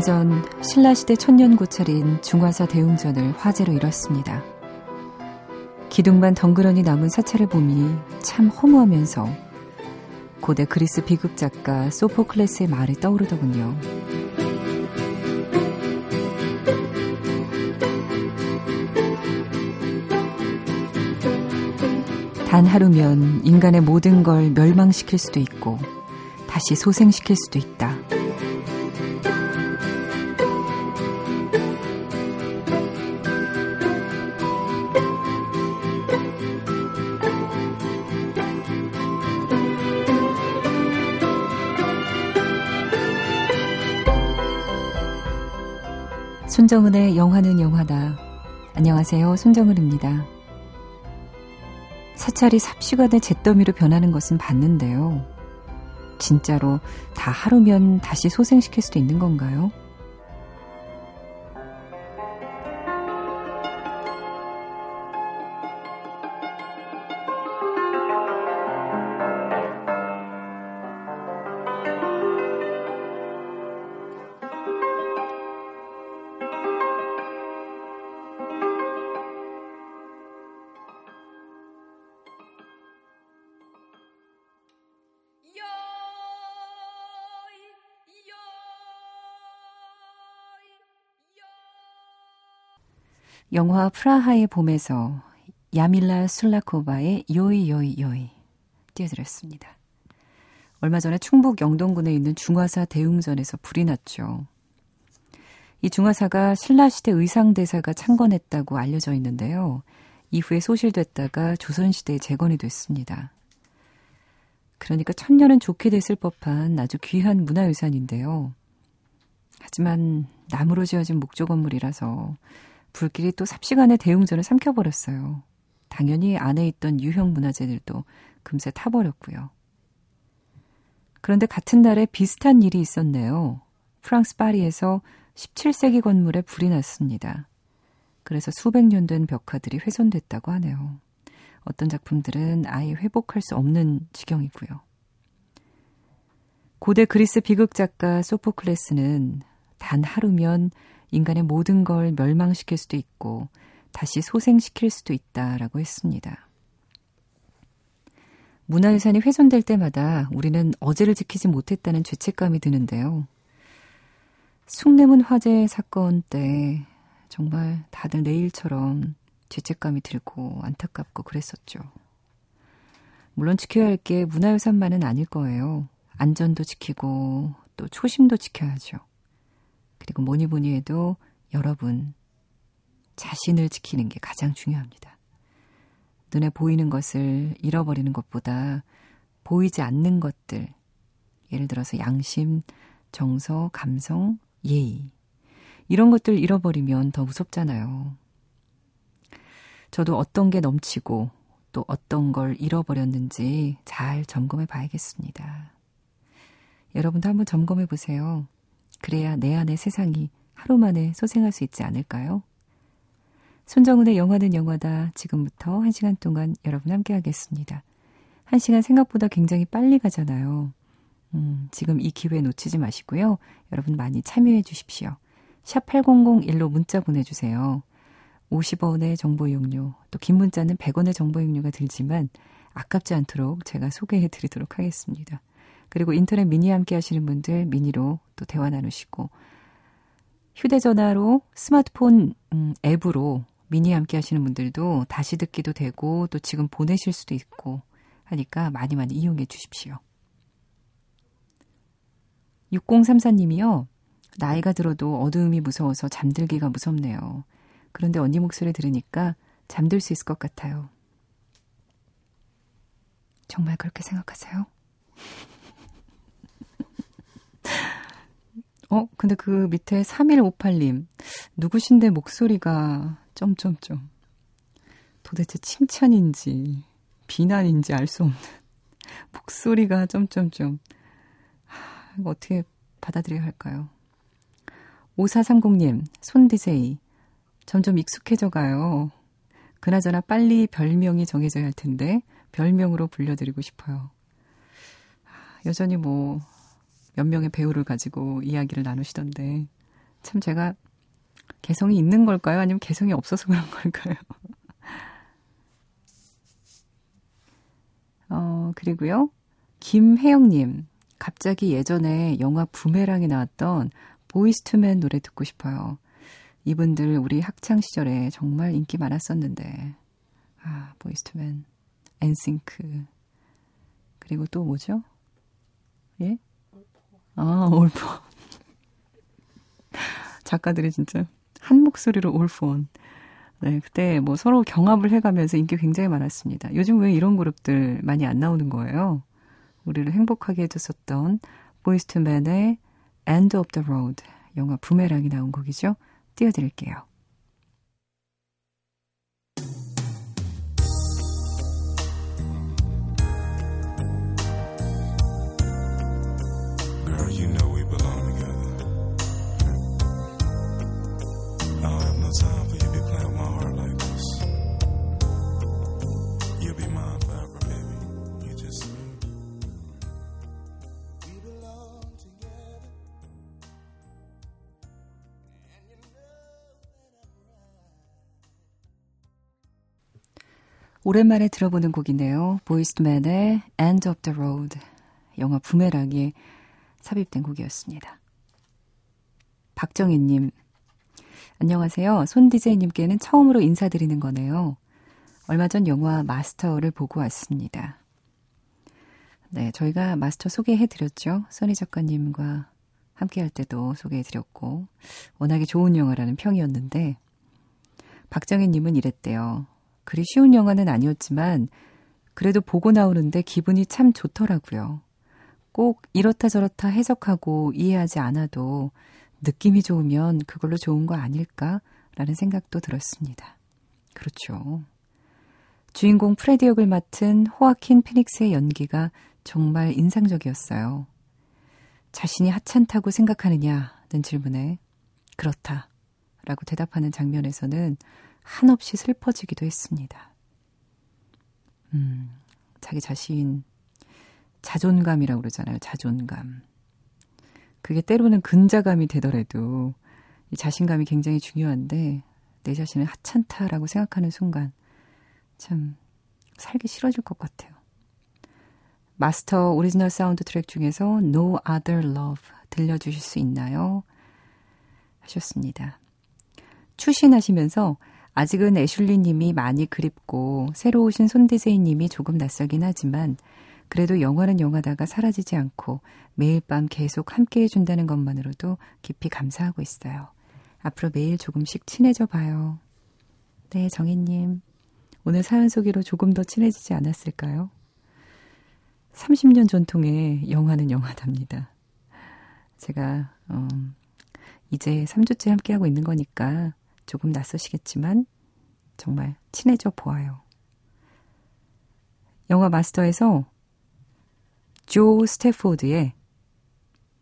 얼마 전 신라시대 천년 고찰인 중화사 대웅전을 화재로 잃었습니다. 기둥만 덩그러니 남은 사찰을 보니 참 허무하면서 고대 그리스 비극 작가 소포클레스의 말이 떠오르더군요. 단 하루면 인간의 모든 걸 멸망시킬 수도 있고 다시 소생시킬 수도 있다. 손정은의 영화는 영화다. 안녕하세요. 손정은입니다. 사찰이 삽시간에 잿더미로 변하는 것은 봤는데요. 진짜로 다 하루면 다시 소생시킬 수도 있는 건가요? 영화 프라하의 봄에서 야밀라 술라코바의 요이 요이 요이 띄워드렸습니다. 얼마 전에 충북 영동군에 있는 중화사 대웅전에서 불이 났죠. 이 중화사가 신라시대 의상대사가 창건했다고 알려져 있는데요. 이후에 소실됐다가 조선시대에 재건이 됐습니다. 그러니까 천년은 좋게 됐을 법한 아주 귀한 문화유산인데요. 하지만 나무로 지어진 목조 건물이라서 불길이 또 삽시간에 대웅전을 삼켜버렸어요. 당연히 안에 있던 유형 문화재들도 금세 타버렸고요. 그런데 같은 날에 비슷한 일이 있었네요. 프랑스 파리에서 17세기 건물에 불이 났습니다. 그래서 수백 년 된 벽화들이 훼손됐다고 하네요. 어떤 작품들은 아예 회복할 수 없는 지경이고요. 고대 그리스 비극 작가 소포클레스는 단 하루면 인간의 모든 걸 멸망시킬 수도 있고 다시 소생시킬 수도 있다라고 했습니다. 문화유산이 훼손될 때마다 우리는 어제를 지키지 못했다는 죄책감이 드는데요. 숭례문 화재 사건 때 정말 다들 내일처럼 죄책감이 들고 안타깝고 그랬었죠. 물론 지켜야 할 게 문화유산만은 아닐 거예요. 안전도 지키고 또 초심도 지켜야죠. 그리고 뭐니 뭐니 해도 여러분 자신을 지키는 게 가장 중요합니다. 눈에 보이는 것을 잃어버리는 것보다 보이지 않는 것들, 예를 들어서 양심, 정서, 감성, 예의. 이런 것들 잃어버리면 더 무섭잖아요. 저도 어떤 게 넘치고 또 어떤 걸 잃어버렸는지 잘 점검해 봐야겠습니다. 여러분도 한번 점검해 보세요. 그래야 내 안의 세상이 하루 만에 소생할 수 있지 않을까요? 손정은의 영화는 영화다. 지금부터 한 시간 동안 여러분 함께 하겠습니다. 한 시간 생각보다 굉장히 빨리 가잖아요. 음, 지금 이 기회 놓치지 마시고요. 여러분 많이 참여해 주십시오. 샵 8001로 문자 보내주세요. 50원의 정보 이용료, 또 긴 문자는 100원의 정보 이용료가 들지만 아깝지 않도록 제가 소개해 드리도록 하겠습니다. 그리고 인터넷 미니 함께 하시는 분들 미니로 또 대화 나누시고 휴대전화로 스마트폰 음, 앱으로 미니 함께 하시는 분들도 다시 듣기도 되고 또 지금 보내실 수도 있고 하니까 많이 많이 이용해 주십시오. 6034님이요. 나이가 들어도 어두움이 무서워서 잠들기가 무섭네요. 그런데 언니 목소리 들으니까 잠들 수 있을 것 같아요. 정말 그렇게 생각하세요? 어, 근데 그 밑에 3158님. 누구신데 목소리가 점점점. 도대체 칭찬인지 비난인지 알 수 없는 목소리가 점점점. 하, 이거 어떻게 받아들여야 할까요? 5430님, 손 디제이. 점점 익숙해져 가요. 그나저나 빨리 별명이 정해져야 할 텐데 별명으로 불려드리고 싶어요. 여전히 뭐 몇 명의 배우를 가지고 이야기를 나누시던데 참 제가 개성이 있는 걸까요? 아니면 개성이 없어서 그런 걸까요? 어, 그리고요. 김혜영님, 갑자기 예전에 영화 부메랑에 나왔던 Boyz II Men 노래 듣고 싶어요. 이분들 우리 학창 시절에 정말 인기 많았었는데. 아, Boyz II Men, NSYNC. 그리고 또 뭐죠? 예? 아, All-4. 작가들이 진짜 한 목소리로 All-4-One. 네, 그때 뭐 서로 경합을 해가면서 인기 굉장히 많았습니다. 요즘 왜 이런 그룹들 많이 안 나오는 거예요? 우리를 행복하게 해줬었던 보이스투맨의 End of the Road 영화 부메랑이 나온 곡이죠. 띄워드릴게요. 오랜만에 들어보는 곡이네요. 보이스맨의 End of the Road. 영화 부메랑에 삽입된 곡이었습니다. 박정희님, 안녕하세요. 손 디제이님께는 처음으로 인사드리는 거네요. 얼마 전 영화 마스터를 보고 왔습니다. 네, 저희가 마스터 소개해드렸죠. 써니 작가님과 함께 할 때도 소개해드렸고, 워낙에 좋은 영화라는 평이었는데, 박정희님은 이랬대요. 그리 쉬운 영화는 아니었지만 그래도 보고 나오는데 기분이 참 좋더라고요. 꼭 이렇다 저렇다 해석하고 이해하지 않아도 느낌이 좋으면 그걸로 좋은 거 아닐까라는 생각도 들었습니다. 그렇죠. 주인공 프레디 역을 맡은 호아킨 피닉스의 연기가 정말 인상적이었어요. 자신이 하찮다고 생각하느냐는 질문에 그렇다 라고 대답하는 장면에서는 한없이 슬퍼지기도 했습니다. 음, 자기 자신, 자존감이라고 그러잖아요. 자존감. 그게 때로는 근자감이 되더라도 이 자신감이 굉장히 중요한데 내 자신을 하찮다라고 생각하는 순간 참 살기 싫어질 것 같아요. 마스터 오리지널 사운드 트랙 중에서 No Other Love 들려주실 수 있나요? 하셨습니다. 추신하시면서 아직은 애슐리 님이 많이 그립고 새로 오신 손디제이 님이 조금 낯설긴 하지만 그래도 영화는 영화다가 사라지지 않고 매일 밤 계속 함께 해준다는 것만으로도 깊이 감사하고 있어요. 앞으로 매일 조금씩 친해져 봐요. 네, 정혜님. 오늘 사연 소개로 조금 더 친해지지 않았을까요? 30년 전통의 영화는 영화답니다. 제가, 어, 이제 3주째 함께하고 있는 거니까 조금 낯서시겠지만 정말 친해져 보아요. 영화 마스터에서 조 스태포드의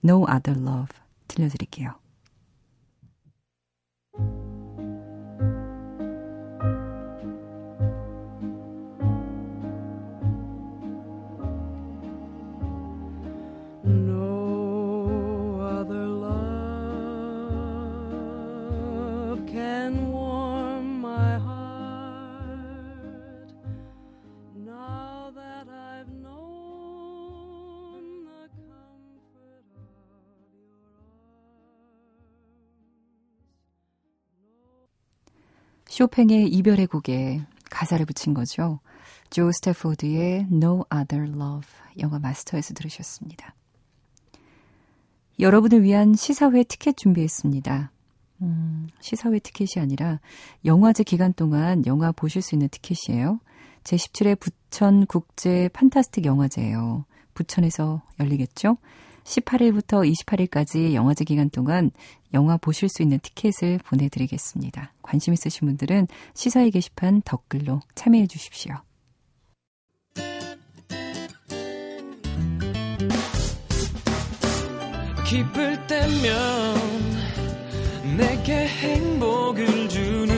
No Other Love 들려드릴게요. 쇼팽의 이별의 곡에 가사를 붙인 거죠. 조 스태포드의 No Other Love 영화 마스터에서 들으셨습니다. 여러분을 위한 시사회 티켓 준비했습니다. 음, 시사회 티켓이 아니라 영화제 기간 동안 영화 보실 수 있는 티켓이에요. 제17회 부천 국제 판타스틱 영화제예요. 부천에서 열리겠죠? 18일부터 28일까지 영화제 기간 동안 영화 보실 수 있는 티켓을 보내드리겠습니다. 관심 있으신 분들은 시사회 게시판 댓글로 참여해 주십시오. 기쁠 때면 내게 행복을 주는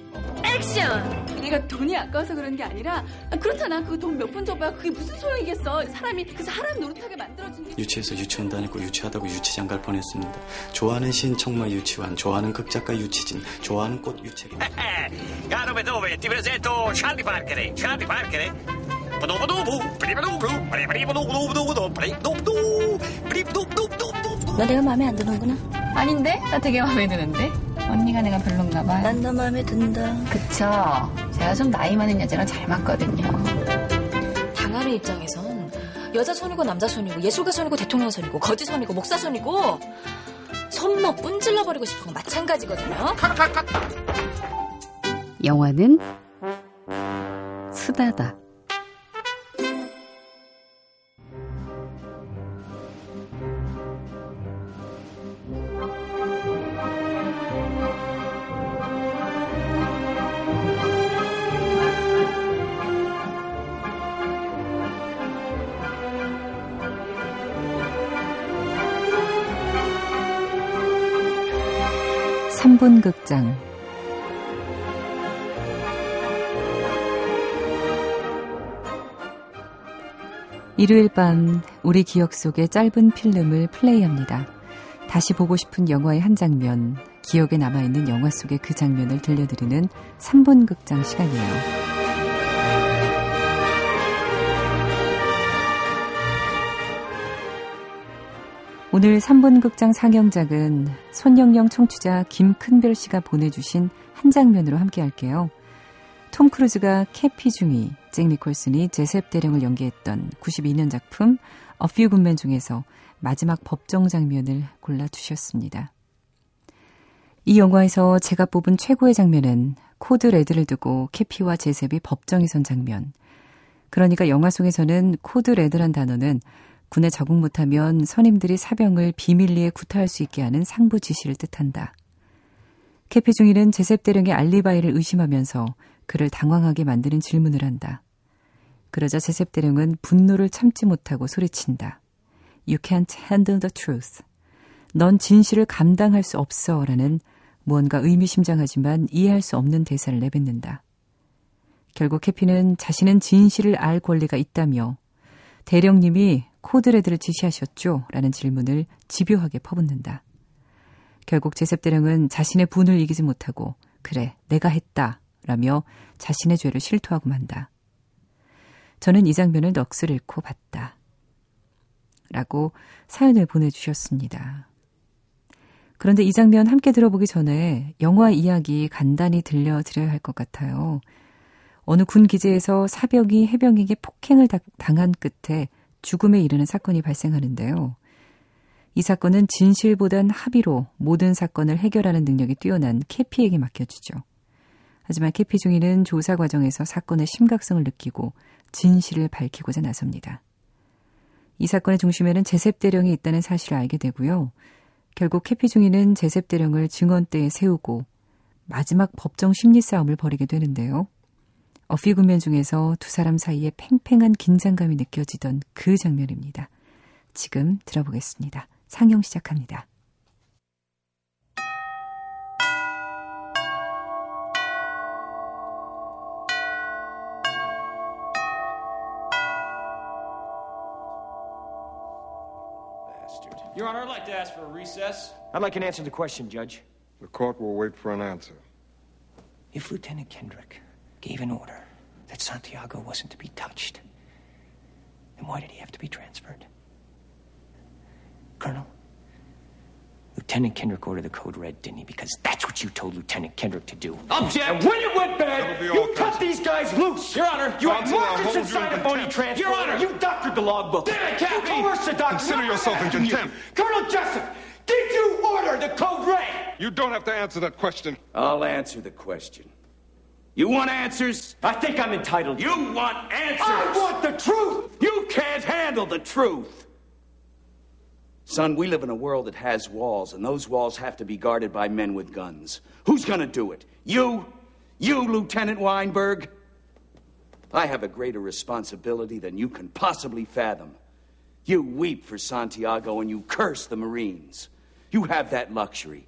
액션! 내가 돈이 아까워서 그런 게 아니라 아, 그렇잖아. 그 돈 몇 번 줘봐야 그게 무슨 소용이겠어? 사람이 그 사람 노릇하게 만들어준 게 유치해서 유치원 다니고 유치하다고 유치장 갈 뻔했습니다. 좋아하는 시인 청마 유치원 좋아하는 극작가 유치진 좋아하는 꽃 유채비 Caro dove ti presento Charlie Parker Charlie Parker 너 내가 마음에 안 드는구나. 아닌데? 나 되게 마음에 드는데 언니가 내가 별론가 봐 난 너 마음에 든다. 그쵸 제가 좀 나이 많은 여자랑 잘 맞거든요 당하는 입장에선 여자 손이고 남자 손이고 예술가 손이고 대통령 손이고 거지 손이고 목사 손이고 손목 뿜질러 버리고 싶은 건 마찬가지거든요. 영화는 수다다. 삼분 극장 일요일 밤 우리 기억 속의 짧은 필름을 플레이합니다. 다시 보고 싶은 영화의 한 장면, 기억에 남아있는 영화 속의 그 장면을 들려드리는 3분 극장 시간이에요. 오늘 3분 극장 상영작은 손영영 청취자 김큰별 씨가 보내주신 한 장면으로 함께 할게요. 톰 크루즈가 캐피 중위, 잭 니콜슨이 제셉 대령을 연기했던 92년 작품 A Few Good Men 중에서 마지막 법정 장면을 골라주셨습니다. 이 영화에서 제가 뽑은 최고의 장면은 Code Red를 두고 캐피와 제셉이 법정에 선 장면. 그러니까 영화 속에서는 Code Red란 단어는 군에 적응 못하면 선임들이 사병을 비밀리에 구타할 수 있게 하는 상부 지시를 뜻한다. 캐피 중위는 제셉 대령의 알리바이를 의심하면서 그를 당황하게 만드는 질문을 한다. 그러자 제셉 대령은 분노를 참지 못하고 소리친다. You can't handle the truth. 넌 진실을 감당할 수 없어. 라는 무언가 의미심장하지만 이해할 수 없는 대사를 내뱉는다. 결국 캐피는 자신은 진실을 알 권리가 있다며 대령님이 코드레드를 지시하셨죠? 라는 질문을 집요하게 퍼붓는다. 결국 제셉 대령은 자신의 분을 이기지 못하고 그래 내가 했다 라며 자신의 죄를 실토하고 만다. 저는 이 장면을 넋을 잃고 봤다. 라고 사연을 보내주셨습니다. 그런데 이 장면 함께 들어보기 전에 영화 이야기 간단히 들려드려야 할 것 같아요. 어느 군 기지에서 사병이 해병에게 폭행을 당한 끝에 죽음에 이르는 사건이 발생하는데요. 이 사건은 진실보단 합의로 모든 사건을 해결하는 능력이 뛰어난 캐피에게 맡겨지죠. 하지만 캐피 중위는 조사 과정에서 사건의 심각성을 느끼고 진실을 밝히고자 나섭니다. 이 사건의 중심에는 제셉 대령이 있다는 사실을 알게 되고요. 결국 캐피 중위는 제셉 대령을 증언대에 세우고 마지막 법정 심리 싸움을 벌이게 되는데요. 어피구면 중에서 두 사람 사이에 팽팽한 긴장감이 느껴지던 그 장면입니다. 지금 들어보겠습니다. 상영 시작합니다. Your Honor, I'd like to ask for a recess. I'd like an answer to the question, Judge. The court will wait for an answer. If Lieutenant Kendrick gave an order that Santiago wasn't to be touched, then why did he have to be transferred? Colonel, Lieutenant Kendrick ordered the code red, didn't he? Because that's what you told Lieutenant Kendrick to do. Object! And when it went bad, you cut these guys loose! Your Honor! You had Counsel, I'll Marcus inside in a phony transfer. Your Honor! You doctored the logbook. Did I, Cappy? You coerced the doctor. Consider yourself in asking you. contempt. Colonel Jessup, did you order the code red? You don't have to answer that question. I'll answer the question. You want answers? I think I'm entitled. You want answers? I want the truth! You can't handle the truth. Son, we live in a world that has walls, and those walls have to be guarded by men with guns. Who's gonna do it? You? You, Lieutenant Weinberg? I have a greater responsibility than you can possibly fathom. You weep for Santiago and you curse the Marines. You have that luxury.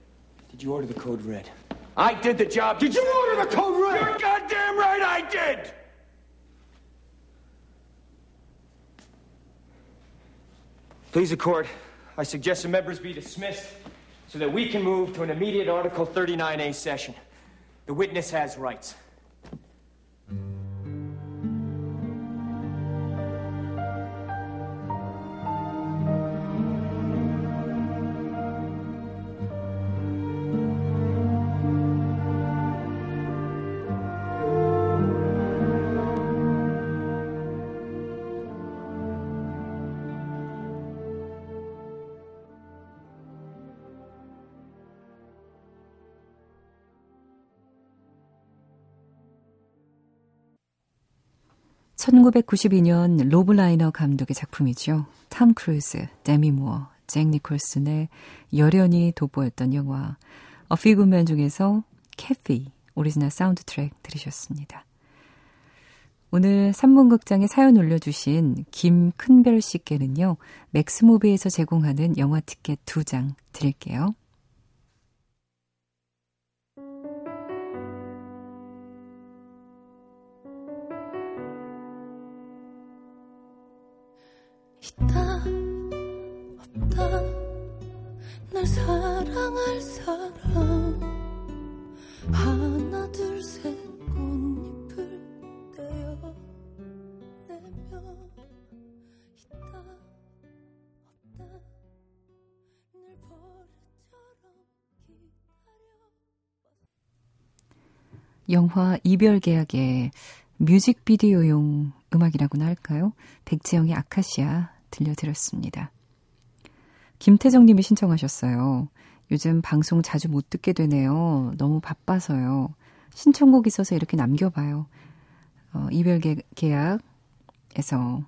Did you order the code red? I did the job. Did you order the code red? You're goddamn right I did! Please, the court, I suggest the members be dismissed so that we can move to an immediate Article 39A session. The witness has rights. (1992년) 로브 라이너 감독의 작품이죠. 탐 크루즈, 데미 무어, 잭 니콜슨의 열연이 돋보였던 영화 Men 중에서 캐피 오리지널 사운드 트랙 들으셨습니다. 오늘 3분 극장에 사연 올려주신 김큰별 씨께는요. 맥스무비에서 제공하는 영화 티켓 2장 드릴게요. 있다 없다. 날 사랑할 사람. 하나 둘 셋 꽃잎을 떼어 내면 있다 없다. 늘 버릇처럼 기다려 영화 이별 계약의 뮤직비디오용 음악이라고나 할까요? 백지영의 아카시아 들려드렸습니다. 김태정 님이 신청하셨어요. 요즘 방송 자주 못 듣게 되네요. 너무 바빠서요. 신청곡 있어서 이렇게 남겨봐요. 어, 이별 계약에서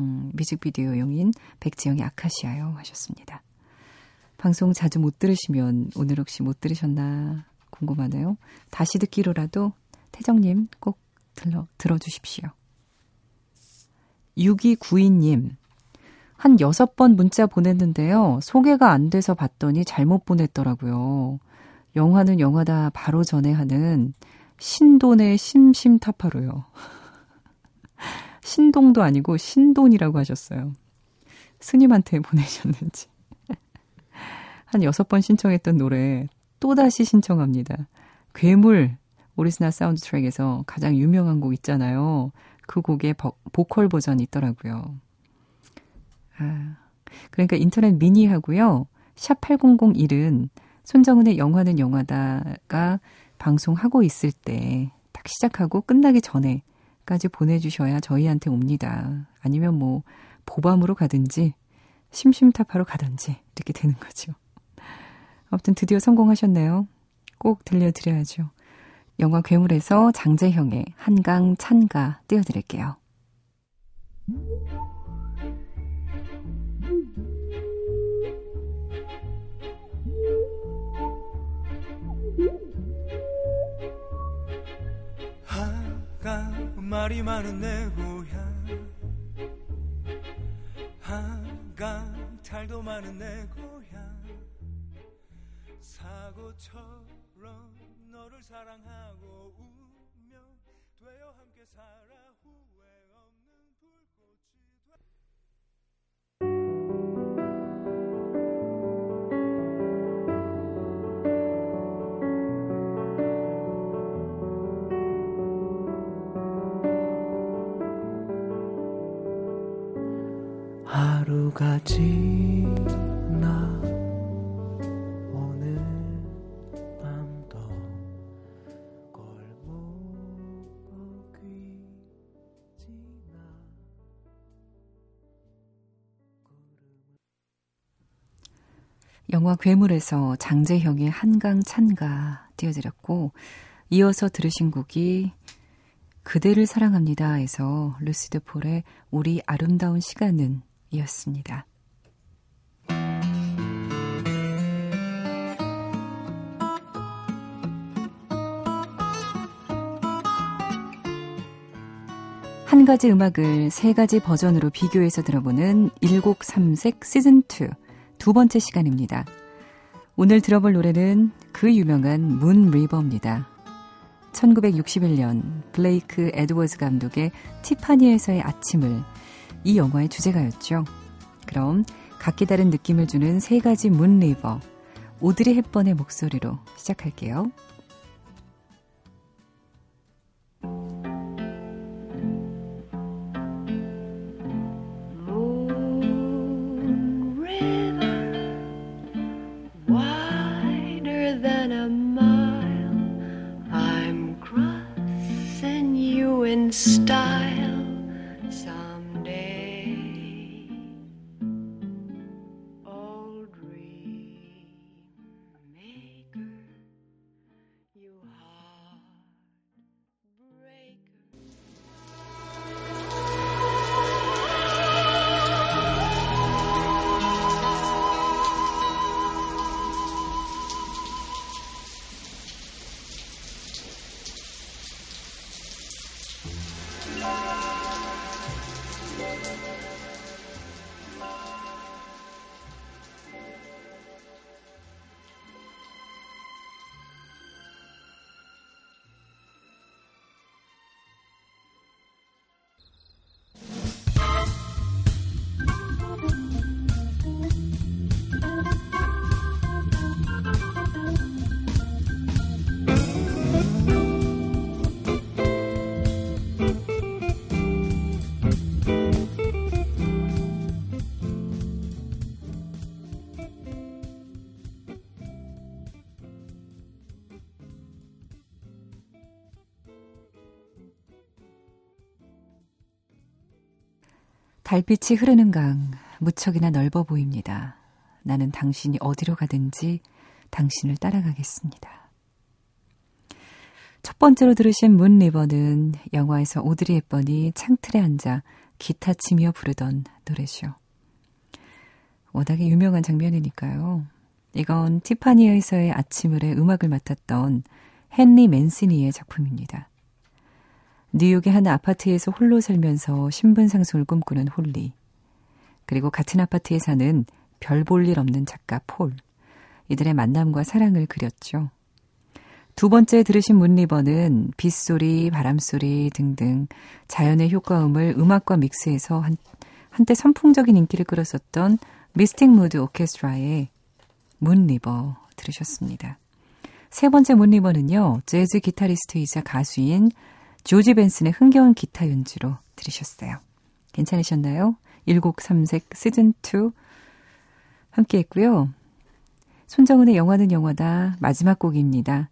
음, 뮤직비디오용인 백지영의 아카시아요 하셨습니다. 방송 자주 못 들으시면 오늘 혹시 못 들으셨나 궁금하네요. 다시 듣기로라도 태정님 꼭 들러, 들어주십시오. 6292님, 한 여섯 번 문자 보냈는데요. 소개가 안 돼서 봤더니 잘못 보냈더라고요. 영화는 영화다 바로 전에 하는 신돈의 심심타파로요. 신동도 아니고 신돈이라고 하셨어요. 스님한테 보내셨는지. 한 여섯 번 신청했던 노래 또다시 신청합니다. 괴물 오리지널 사운드 트랙에서 가장 유명한 곡 있잖아요. 그 곡의 버, 보컬 버전이 있더라고요. 아, 그러니까 인터넷 미니하고요. 샵 8001은 손정은의 영화는 영화다가 방송하고 있을 때 딱 시작하고 끝나기 전에까지 보내주셔야 저희한테 옵니다. 아니면 뭐 보밤으로 가든지 심심타파로 가든지 이렇게 되는 거죠. 아무튼 드디어 성공하셨네요. 꼭 들려드려야죠. 영화 괴물에서 장재형의 한강 찬가 띄워드릴게요. 한강 말이 많은 내 고향 한강 탈도 많은 내 고향 사고처럼 너를 사랑하고 운명 되어 함께 살아 후회 없는 불꽃이 돼. 하루가 지 괴물에서 장재형의 한강 찬가 띄워드렸고 이어서 들으신 곡이 그대를 사랑합니다에서 루시드 폴의 우리 아름다운 시간은 이었습니다. 한 가지 음악을 세 가지 버전으로 비교해서 들어보는 일곡 삼색 시즌 2 두 번째 시간입니다. 오늘 들어볼 노래는 그 유명한 문 리버입니다. 1961년 블레이크 에드워즈 감독의 티파니에서의 아침을 이 영화의 주제가였죠. 그럼 각기 다른 느낌을 주는 세 가지 문 리버 오드리 헵번의 목소리로 시작할게요. Style 달빛이 흐르는 강, 무척이나 넓어 보입니다. 나는 당신이 어디로 가든지 당신을 따라가겠습니다. 첫 번째로 들으신 문 리버는 영화에서 오드리 헵번이 창틀에 앉아 기타 치며 부르던 노래죠. 워낙에 유명한 장면이니까요. 이건 티파니에서의 아침을의 음악을 맡았던 헨리 맨시니의 작품입니다. 뉴욕의 한 아파트에서 홀로 살면서 신분 상승을 꿈꾸는 홀리. 그리고 같은 아파트에 사는 별 볼 일 없는 작가 폴. 이들의 만남과 사랑을 그렸죠. 두 번째 들으신 Moon River는 빗소리, 바람소리 등등 자연의 효과음을 음악과 믹스해서 한, 한때 선풍적인 인기를 끌었었던 미스틱 무드 오케스트라의 Moon River 들으셨습니다. 세 번째 Moon River는요, 재즈 기타리스트이자 가수인 조지 벤슨의 흥겨운 기타 연주로 들으셨어요. 괜찮으셨나요? 1곡3색 시즌2 함께 했고요. 손정은의 영화는 영화다 마지막 곡입니다.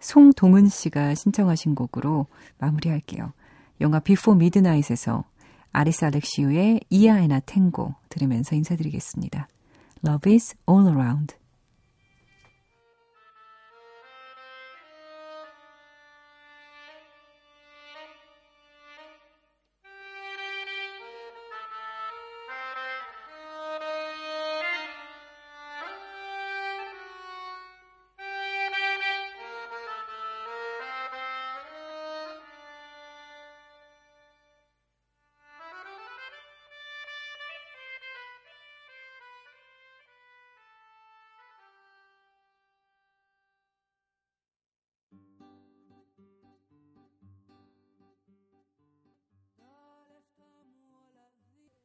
송동은 씨가 신청하신 곡으로 마무리할게요. 영화 Before Midnight에서 아리스 알렉시우의 Για ένα τάνγκο 들으면서 인사드리겠습니다. Love is all around.